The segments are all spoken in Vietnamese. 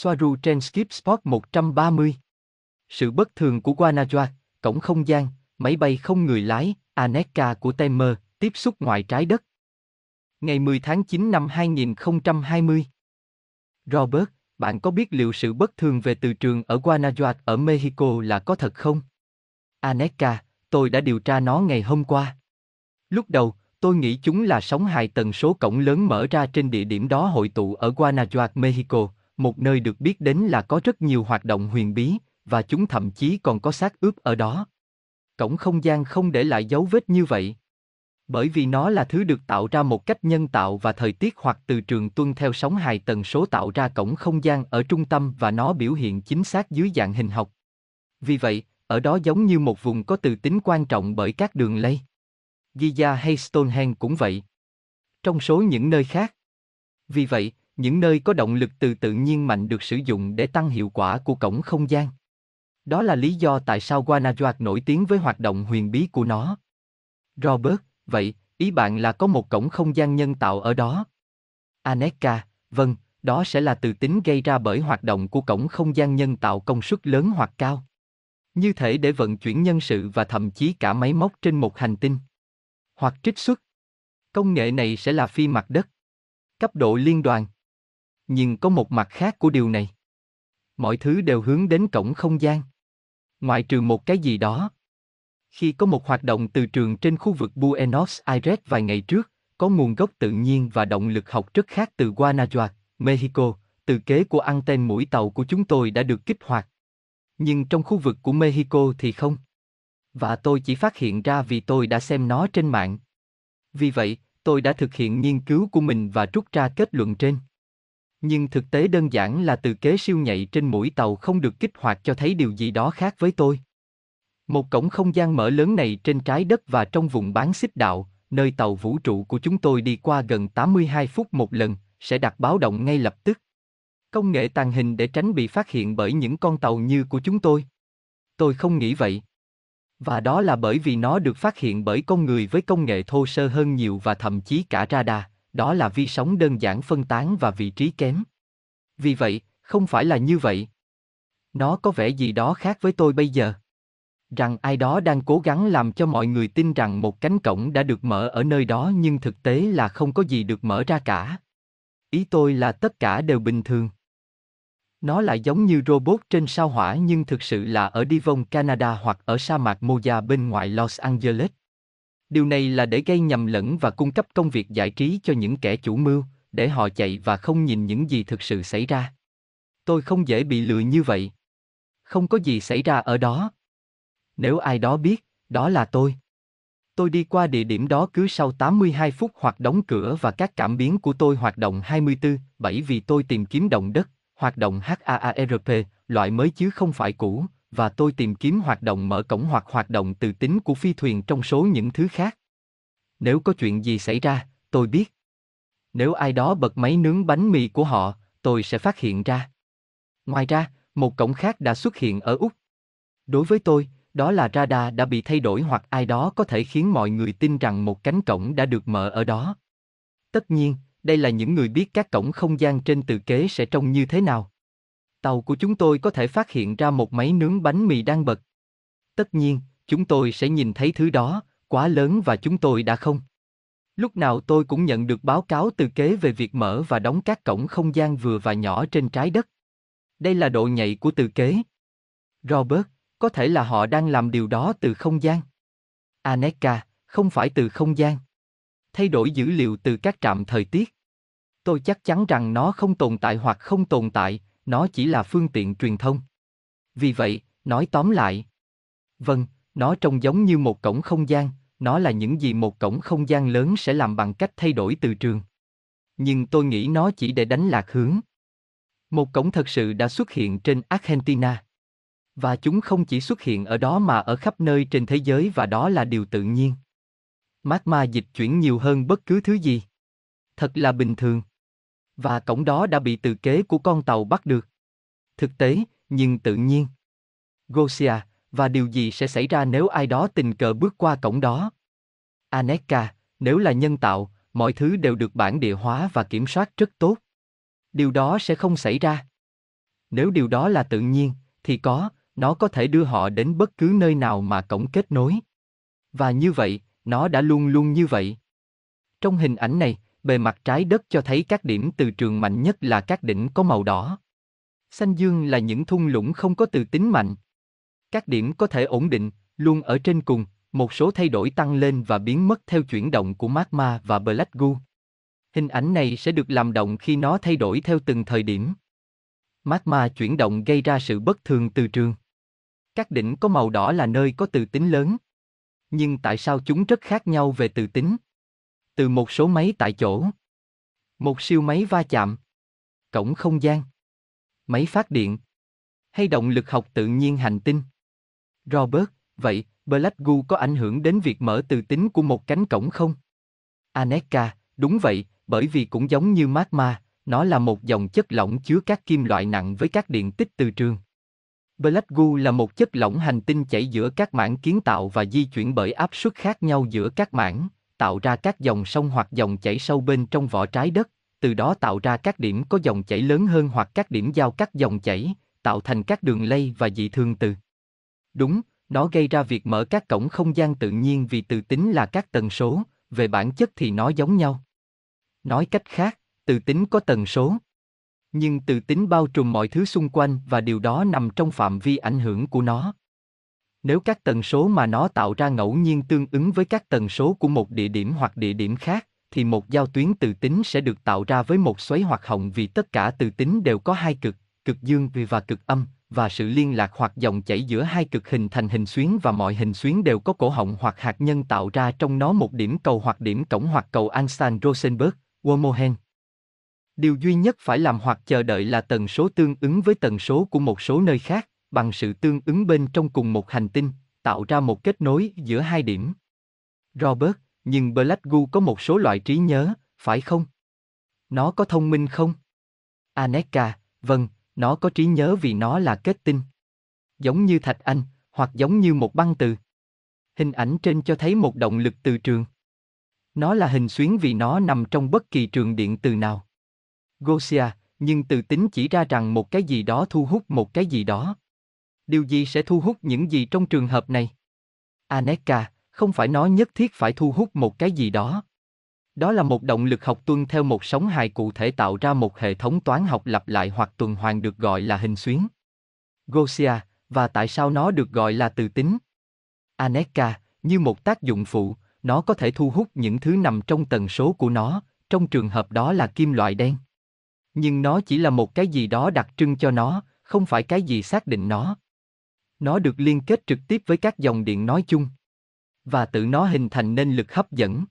Soaru trên Skip Spot 130. Sự bất thường của Guanajuato, cổng không gian, máy bay không người lái, Aneka của Temer, tiếp xúc ngoài trái đất. Ngày 10 tháng 9 năm 2020. Robert, bạn có biết liệu sự bất thường về từ trường ở Guanajuato ở Mexico là có thật không? Aneka, tôi đã điều tra nó ngày hôm qua. Lúc đầu, tôi nghĩ chúng là sóng hài tần số cổng lớn mở ra trên địa điểm đó hội tụ ở Guanajuato, Mexico, một nơi được biết đến là có rất nhiều hoạt động huyền bí, và chúng thậm chí còn có xác ướp ở đó. Cổng không gian không để lại dấu vết như vậy. Bởi vì nó là thứ được tạo ra một cách nhân tạo và thời tiết hoặc từ trường tuân theo sóng hài tần số tạo ra cổng không gian ở trung tâm và nó biểu hiện chính xác dưới dạng hình học. Vì vậy, ở đó giống như một vùng có từ tính quan trọng bởi các đường lây. Giza hay Stonehenge cũng vậy. Trong số những nơi khác. Vì vậy, những nơi có động lực từ tự nhiên mạnh được sử dụng để tăng hiệu quả của cổng không gian. Đó là lý do tại sao Guanajuato nổi tiếng với hoạt động huyền bí của nó. Robert, vậy, ý bạn là có một cổng không gian nhân tạo ở đó? Aneka, vâng, đó sẽ là từ tính gây ra bởi hoạt động của cổng không gian nhân tạo công suất lớn hoặc cao. Như thể để vận chuyển nhân sự và thậm chí cả máy móc trên một hành tinh. Hoặc trích xuất. Công nghệ này sẽ là phi mặt đất. Cấp độ liên đoàn. Nhưng có một mặt khác của điều này. Mọi thứ đều hướng đến cổng không gian. Ngoại trừ một cái gì đó. Khi có một hoạt động từ trường trên khu vực Buenos Aires vài ngày trước, có nguồn gốc tự nhiên và động lực học rất khác từ Guanajuato, Mexico, từ kế của anten mũi tàu của chúng tôi đã được kích hoạt. Nhưng trong khu vực của Mexico thì không. Và tôi chỉ phát hiện ra vì tôi đã xem nó trên mạng. Vì vậy, tôi đã thực hiện nghiên cứu của mình và rút ra kết luận trên. Nhưng thực tế đơn giản là từ kế siêu nhạy trên mũi tàu không được kích hoạt cho thấy điều gì đó khác với tôi. Một cổng không gian mở lớn này trên trái đất và trong vùng bán xích đạo, nơi tàu vũ trụ của chúng tôi đi qua gần 82 phút một lần, sẽ đặt báo động ngay lập tức. Công nghệ tàng hình để tránh bị phát hiện bởi những con tàu như của chúng tôi. Tôi không nghĩ vậy. Và đó là bởi vì nó được phát hiện bởi con người với công nghệ thô sơ hơn nhiều và thậm chí cả radar, đó là vi sóng đơn giản phân tán và vị trí kém. Vì vậy, không phải là như vậy. Nó có vẻ gì đó khác với tôi bây giờ. Rằng ai đó đang cố gắng làm cho mọi người tin rằng một cánh cổng đã được mở ở nơi đó nhưng thực tế là không có gì được mở ra cả. Ý tôi là tất cả đều bình thường. Nó lại giống như robot trên sao hỏa nhưng thực sự là ở Devon, Canada hoặc ở sa mạc Moja bên ngoài Los Angeles. Điều này là để gây nhầm lẫn và cung cấp công việc giải trí cho những kẻ chủ mưu, để họ chạy và không nhìn những gì thực sự xảy ra. Tôi không dễ bị lừa như vậy. Không có gì xảy ra ở đó. Nếu ai đó biết, đó là tôi. Tôi đi qua địa điểm đó cứ sau 82 phút hoặc đóng cửa và các cảm biến của tôi hoạt động 24, 7 vì tôi tìm kiếm động đất, hoạt động HAARP, loại mới chứ không phải cũ, và tôi tìm kiếm hoạt động mở cổng hoặc hoạt động từ tính của phi thuyền trong số những thứ khác. Nếu có chuyện gì xảy ra, tôi biết. Nếu ai đó bật máy nướng bánh mì của họ, tôi sẽ phát hiện ra. Ngoài ra, một cổng khác đã xuất hiện ở Úc. Đối với tôi, đó là radar đã bị thay đổi hoặc ai đó có thể khiến mọi người tin rằng một cánh cổng đã được mở ở đó. Tất nhiên, đây là những người biết các cổng không gian trên từ kế sẽ trông như thế nào. Tàu của chúng tôi có thể phát hiện ra một máy nướng bánh mì đang bật. Tất nhiên, chúng tôi sẽ nhìn thấy thứ đó, quá lớn và chúng tôi đã không. Lúc nào tôi cũng nhận được báo cáo từ kế về việc mở và đóng các cổng không gian vừa và nhỏ trên trái đất. Đây là độ nhạy của từ kế. Robert, có thể là họ đang làm điều đó từ không gian. Aneka, không phải từ không gian. Thay đổi dữ liệu từ các trạm thời tiết. Tôi chắc chắn rằng nó không tồn tại hoặc không tồn tại, nó chỉ là phương tiện truyền thông. Vì vậy, nói tóm lại. Vâng, nó trông giống như một cổng không gian, nó là những gì một cổng không gian lớn sẽ làm bằng cách thay đổi từ trường. Nhưng tôi nghĩ nó chỉ để đánh lạc hướng. Một cổng thật sự đã xuất hiện trên Argentina. Và chúng không chỉ xuất hiện ở đó mà ở khắp nơi trên thế giới và đó là điều tự nhiên. Magma dịch chuyển nhiều hơn bất cứ thứ gì. Thật là bình thường. Và cổng đó đã bị từ kế của con tàu bắt được. Thực tế, nhưng tự nhiên. Gosia, và điều gì sẽ xảy ra nếu ai đó tình cờ bước qua cổng đó? Aneka, nếu là nhân tạo, mọi thứ đều được bản địa hóa và kiểm soát rất tốt. Điều đó sẽ không xảy ra. Nếu điều đó là tự nhiên, thì có, nó có thể đưa họ đến bất cứ nơi nào mà cổng kết nối. Và như vậy, nó đã luôn luôn như vậy. Trong hình ảnh này, bề mặt trái đất cho thấy các điểm từ trường mạnh nhất là các đỉnh có màu đỏ. Xanh dương là những thung lũng không có từ tính mạnh. Các điểm có thể ổn định, luôn ở trên cùng, một số thay đổi tăng lên và biến mất theo chuyển động của magma và black goo. Hình ảnh này sẽ được làm động khi nó thay đổi theo từng thời điểm. Magma chuyển động gây ra sự bất thường từ trường. Các đỉnh có màu đỏ là nơi có từ tính lớn. Nhưng tại sao chúng rất khác nhau về từ tính? Từ một số máy tại chỗ. Một siêu máy va chạm. Cổng không gian. Máy phát điện. Hay động lực học tự nhiên hành tinh. Robert, vậy, Black Goo có ảnh hưởng đến việc mở từ tính của một cánh cổng không? Aneka, đúng vậy, bởi vì cũng giống như magma, nó là một dòng chất lỏng chứa các kim loại nặng với các điện tích từ trường. Black goo là một chất lỏng hành tinh chảy giữa các mảng kiến tạo và di chuyển bởi áp suất khác nhau giữa các mảng, tạo ra các dòng sông hoặc dòng chảy sâu bên trong vỏ trái đất, từ đó tạo ra các điểm có dòng chảy lớn hơn hoặc các điểm giao cắt dòng chảy, tạo thành các đường lây và dị thường từ. Đúng, nó gây ra việc mở các cổng không gian tự nhiên vì từ tính là các tần số, về bản chất thì nó giống nhau. Nói cách khác, từ tính có tần số. Nhưng từ tính bao trùm mọi thứ xung quanh và điều đó nằm trong phạm vi ảnh hưởng của nó. Nếu các tần số mà nó tạo ra ngẫu nhiên tương ứng với các tần số của một địa điểm hoặc địa điểm khác, thì một giao tuyến từ tính sẽ được tạo ra với một xoáy hoặc hồng vì tất cả từ tính đều có hai cực, cực dương và cực âm, và sự liên lạc hoặc dòng chảy giữa hai cực hình thành hình xuyến và mọi hình xuyến đều có cổ họng hoặc hạt nhân tạo ra trong nó một điểm cầu hoặc điểm cổng hoặc cầu Einstein-Rosenberg, wormhole. Điều duy nhất phải làm hoặc chờ đợi là tần số tương ứng với tần số của một số nơi khác, bằng sự tương ứng bên trong cùng một hành tinh, tạo ra một kết nối giữa hai điểm. Robert, nhưng Black Goo có một số loại trí nhớ, phải không? Nó có thông minh không? Aneka, vâng, nó có trí nhớ vì nó là kết tinh. Giống như thạch anh, hoặc giống như một băng từ. Hình ảnh trên cho thấy một động lực từ trường. Nó là hình xuyến vì nó nằm trong bất kỳ trường điện từ nào. Gosia, nhưng từ tính chỉ ra rằng một cái gì đó thu hút một cái gì đó. Điều gì sẽ thu hút những gì trong trường hợp này? Aneka, không phải nó nhất thiết phải thu hút một cái gì đó. Đó là một động lực học tuân theo một sóng hài cụ thể tạo ra một hệ thống toán học lặp lại hoặc tuần hoàn được gọi là hình xuyến. Gosia, và tại sao nó được gọi là từ tính? Aneka, như một tác dụng phụ, nó có thể thu hút những thứ nằm trong tần số của nó, trong trường hợp đó là kim loại đen. Nhưng nó chỉ là một cái gì đó đặc trưng cho nó, không phải cái gì xác định nó. Nó được liên kết trực tiếp với các dòng điện nói chung. Và tự nó hình thành nên lực hấp dẫn.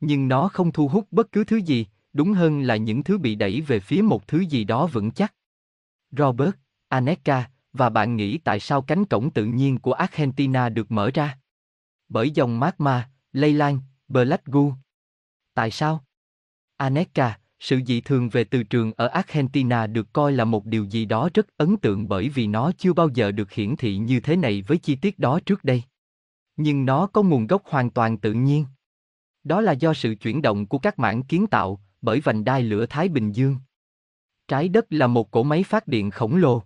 Nhưng nó không thu hút bất cứ thứ gì, đúng hơn là những thứ bị đẩy về phía một thứ gì đó vững chắc. Robert, Aneka, và bạn nghĩ tại sao cánh cổng tự nhiên của Argentina được mở ra? Bởi dòng magma, lây lan, Black Goo. Tại sao? Aneka, sự dị thường về từ trường ở Argentina được coi là một điều gì đó rất ấn tượng bởi vì nó chưa bao giờ được hiển thị như thế này với chi tiết đó trước đây. Nhưng nó có nguồn gốc hoàn toàn tự nhiên. Đó là do sự chuyển động của các mảng kiến tạo bởi vành đai lửa Thái Bình Dương. Trái đất là một cỗ máy phát điện khổng lồ.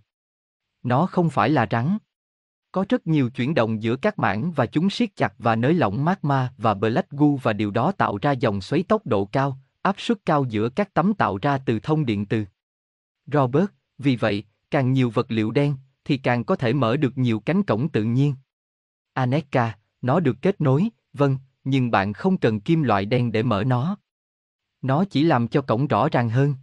Nó không phải là rắn. Có rất nhiều chuyển động giữa các mảng và chúng siết chặt và nới lỏng magma và Black Goo và điều đó tạo ra dòng xoáy tốc độ cao, áp suất cao giữa các tấm tạo ra từ thông điện từ. Robert, vì vậy, càng nhiều vật liệu đen, thì càng có thể mở được nhiều cánh cổng tự nhiên. Aneka, nó được kết nối, vâng, nhưng bạn không cần kim loại đen để mở nó. Nó chỉ làm cho cổng rõ ràng hơn.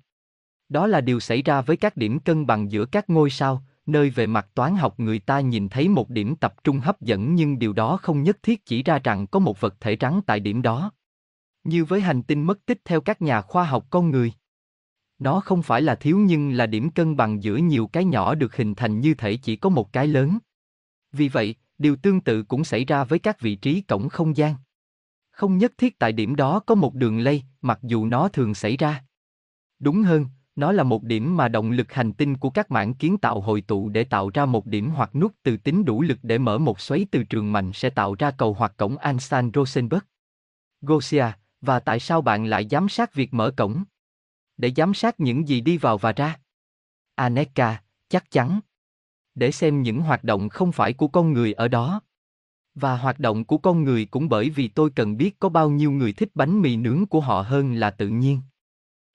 Đó là điều xảy ra với các điểm cân bằng giữa các ngôi sao, nơi về mặt toán học người ta nhìn thấy một điểm tập trung hấp dẫn nhưng điều đó không nhất thiết chỉ ra rằng có một vật thể rắn tại điểm đó. Như với hành tinh mất tích theo các nhà khoa học con người. Nó không phải là thiếu nhưng là điểm cân bằng giữa nhiều cái nhỏ được hình thành như thể chỉ có một cái lớn. Vì vậy, điều tương tự cũng xảy ra với các vị trí cổng không gian. Không nhất thiết tại điểm đó có một đường lây, mặc dù nó thường xảy ra. Đúng hơn, nó là một điểm mà động lực hành tinh của các mảng kiến tạo hội tụ để tạo ra một điểm hoặc nút từ tính đủ lực để mở một xoáy từ trường mạnh sẽ tạo ra cầu hoặc cổng Einstein-Rosenberg. Gosia, và tại sao bạn lại giám sát việc mở cổng? Để giám sát những gì đi vào và ra. Aneka, chắc chắn. Để xem những hoạt động không phải của con người ở đó. Và hoạt động của con người cũng bởi vì tôi cần biết có bao nhiêu người thích bánh mì nướng của họ hơn là tự nhiên.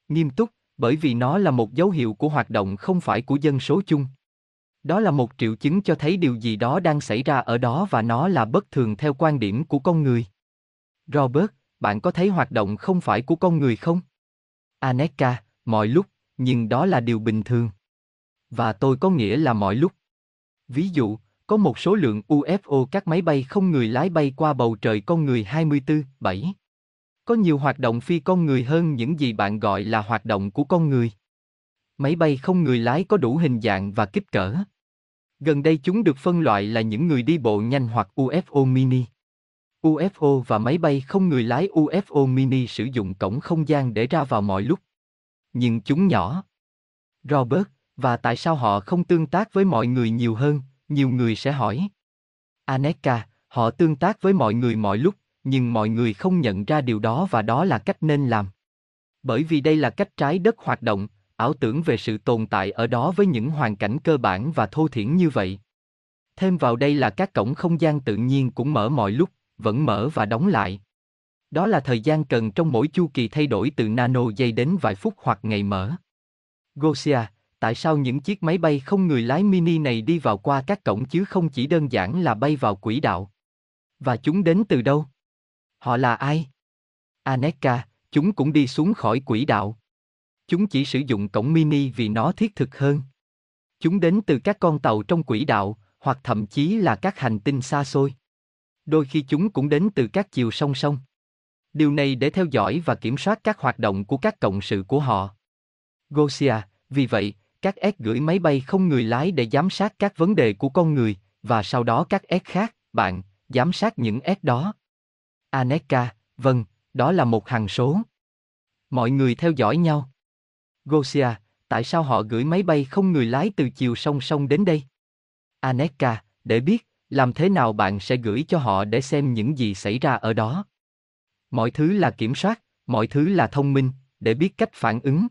Nghiêm túc, bởi vì nó là một dấu hiệu của hoạt động không phải của dân số chung. Đó là một triệu chứng cho thấy điều gì đó đang xảy ra ở đó và nó là bất thường theo quan điểm của con người. Robert, bạn có thấy hoạt động không phải của con người không? Aneka, mọi lúc, nhưng đó là điều bình thường. Và tôi có nghĩa là mọi lúc. Ví dụ, có một số lượng UFO các máy bay không người lái bay qua bầu trời con người 24, 7. Có nhiều hoạt động phi con người hơn những gì bạn gọi là hoạt động của con người. Máy bay không người lái có đủ hình dạng và kích cỡ. Gần đây chúng được phân loại là những người đi bộ nhanh hoặc UFO mini. UFO và máy bay không người lái UFO mini sử dụng cổng không gian để ra vào mọi lúc. Nhưng chúng nhỏ. Robert, và tại sao họ không tương tác với mọi người nhiều hơn, nhiều người sẽ hỏi. Aneka, họ tương tác với mọi người mọi lúc, nhưng mọi người không nhận ra điều đó và đó là cách nên làm. Bởi vì đây là cách trái đất hoạt động, ảo tưởng về sự tồn tại ở đó với những hoàn cảnh cơ bản và thô thiển như vậy. Thêm vào đây là các cổng không gian tự nhiên cũng mở mọi lúc, vẫn mở và đóng lại. Đó là thời gian cần trong mỗi chu kỳ thay đổi từ nano giây đến vài phút hoặc ngày mở. Gosia, tại sao những chiếc máy bay không người lái mini này đi vào qua các cổng chứ không chỉ đơn giản là bay vào quỹ đạo? Và chúng đến từ đâu? Họ là ai? Aneka, chúng cũng đi xuống khỏi quỹ đạo. Chúng chỉ sử dụng cổng mini vì nó thiết thực hơn. Chúng đến từ các con tàu trong quỹ đạo, hoặc thậm chí là các hành tinh xa xôi. Đôi khi chúng cũng đến từ các chiều song song. Điều này để theo dõi và kiểm soát các hoạt động của các cộng sự của họ. Gosia, vì vậy, các S gửi máy bay không người lái để giám sát các vấn đề của con người, và sau đó các S khác, bạn, giám sát những S đó. Aneka, vâng, đó là một hằng số. Mọi người theo dõi nhau. Gosia, tại sao họ gửi máy bay không người lái từ chiều song song đến đây? Aneka, để biết, làm thế nào bạn sẽ gửi cho họ để xem những gì xảy ra ở đó. Mọi thứ là kiểm soát, mọi thứ là thông minh, để biết cách phản ứng.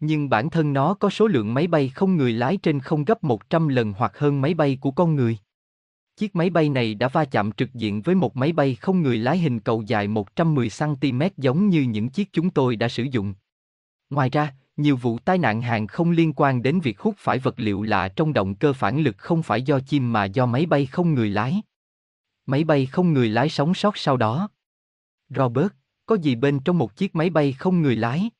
Nhưng bản thân nó có số lượng máy bay không người lái trên không gấp 100 lần hoặc hơn máy bay của con người. Chiếc máy bay này đã va chạm trực diện với một máy bay không người lái hình cầu dài 110cm giống như những chiếc chúng tôi đã sử dụng. Ngoài ra, nhiều vụ tai nạn hàng không liên quan đến việc hút phải vật liệu lạ trong động cơ phản lực không phải do chim mà do máy bay không người lái. Máy bay không người lái sống sót sau đó. Robert, có gì bên trong một chiếc máy bay không người lái?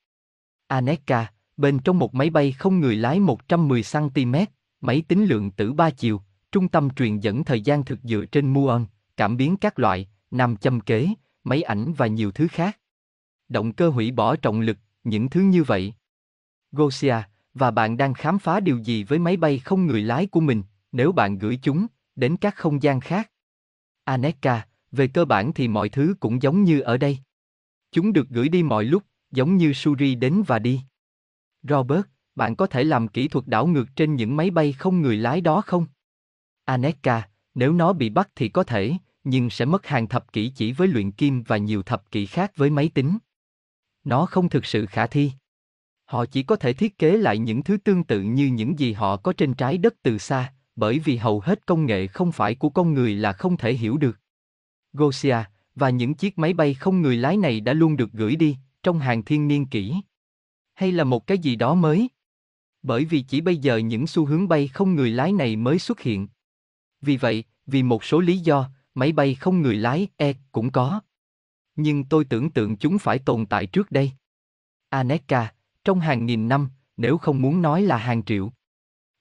Aneka, bên trong một máy bay không người lái 110cm, máy tính lượng tử ba chiều, trung tâm truyền dẫn thời gian thực dựa trên muon, cảm biến các loại, nam châm kế, máy ảnh và nhiều thứ khác. Động cơ hủy bỏ trọng lực, những thứ như vậy. Gosia, và bạn đang khám phá điều gì với máy bay không người lái của mình, nếu bạn gửi chúng đến các không gian khác? Aneka, về cơ bản thì mọi thứ cũng giống như ở đây. Chúng được gửi đi mọi lúc, giống như Suri đến và đi. Robert, bạn có thể làm kỹ thuật đảo ngược trên những máy bay không người lái đó không? Aneka, nếu nó bị bắt thì có thể, nhưng sẽ mất hàng thập kỷ chỉ với luyện kim và nhiều thập kỷ khác với máy tính. Nó không thực sự khả thi. Họ chỉ có thể thiết kế lại những thứ tương tự như những gì họ có trên trái đất từ xa, bởi vì hầu hết công nghệ không phải của con người là không thể hiểu được. Gosia, và những chiếc máy bay không người lái này đã luôn được gửi đi, trong hàng thiên niên kỷ. Hay là một cái gì đó mới? Bởi vì chỉ bây giờ những xu hướng bay không người lái này mới xuất hiện. Vì vậy, vì một số lý do, máy bay không người lái e cũng có. Nhưng tôi tưởng tượng chúng phải tồn tại trước đây. Aneka, trong hàng nghìn năm, nếu không muốn nói là hàng triệu.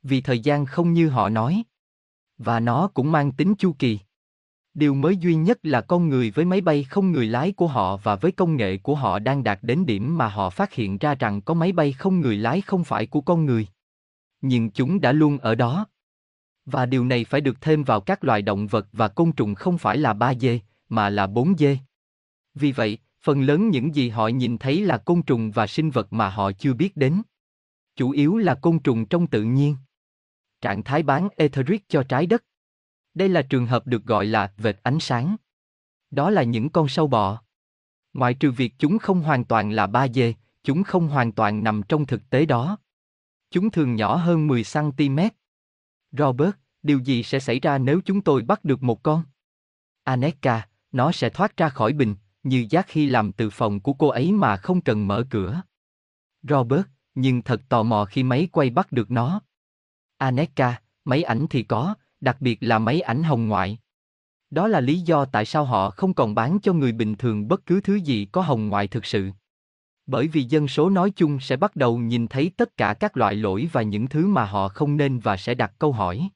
Vì thời gian không như họ nói. Và nó cũng mang tính chu kỳ. Điều mới duy nhất là con người với máy bay không người lái của họ và với công nghệ của họ đang đạt đến điểm mà họ phát hiện ra rằng có máy bay không người lái không phải của con người. Nhưng chúng đã luôn ở đó. Và điều này phải được thêm vào các loài động vật và côn trùng không phải là 3D, mà là 4D. Vì vậy, phần lớn những gì họ nhìn thấy là côn trùng và sinh vật mà họ chưa biết đến. Chủ yếu là côn trùng trong tự nhiên. Trạng thái bán etheric cho trái đất. Đây là trường hợp được gọi là vệt ánh sáng. Đó là những con sâu bọ. Ngoại trừ việc chúng không hoàn toàn là ba dê, chúng không hoàn toàn nằm trong thực tế đó. Chúng thường nhỏ hơn 10cm. Robert, điều gì sẽ xảy ra nếu chúng tôi bắt được một con? Aneka, nó sẽ thoát ra khỏi bình, như giác khi làm từ phòng của cô ấy mà không cần mở cửa. Robert, nhưng thật tò mò khi máy quay bắt được nó. Aneka, máy ảnh thì có, đặc biệt là máy ảnh hồng ngoại. Đó là lý do tại sao họ không còn bán cho người bình thường bất cứ thứ gì có hồng ngoại thực sự. Bởi vì dân số nói chung sẽ bắt đầu nhìn thấy tất cả các loại lỗi và những thứ mà họ không nên và sẽ đặt câu hỏi.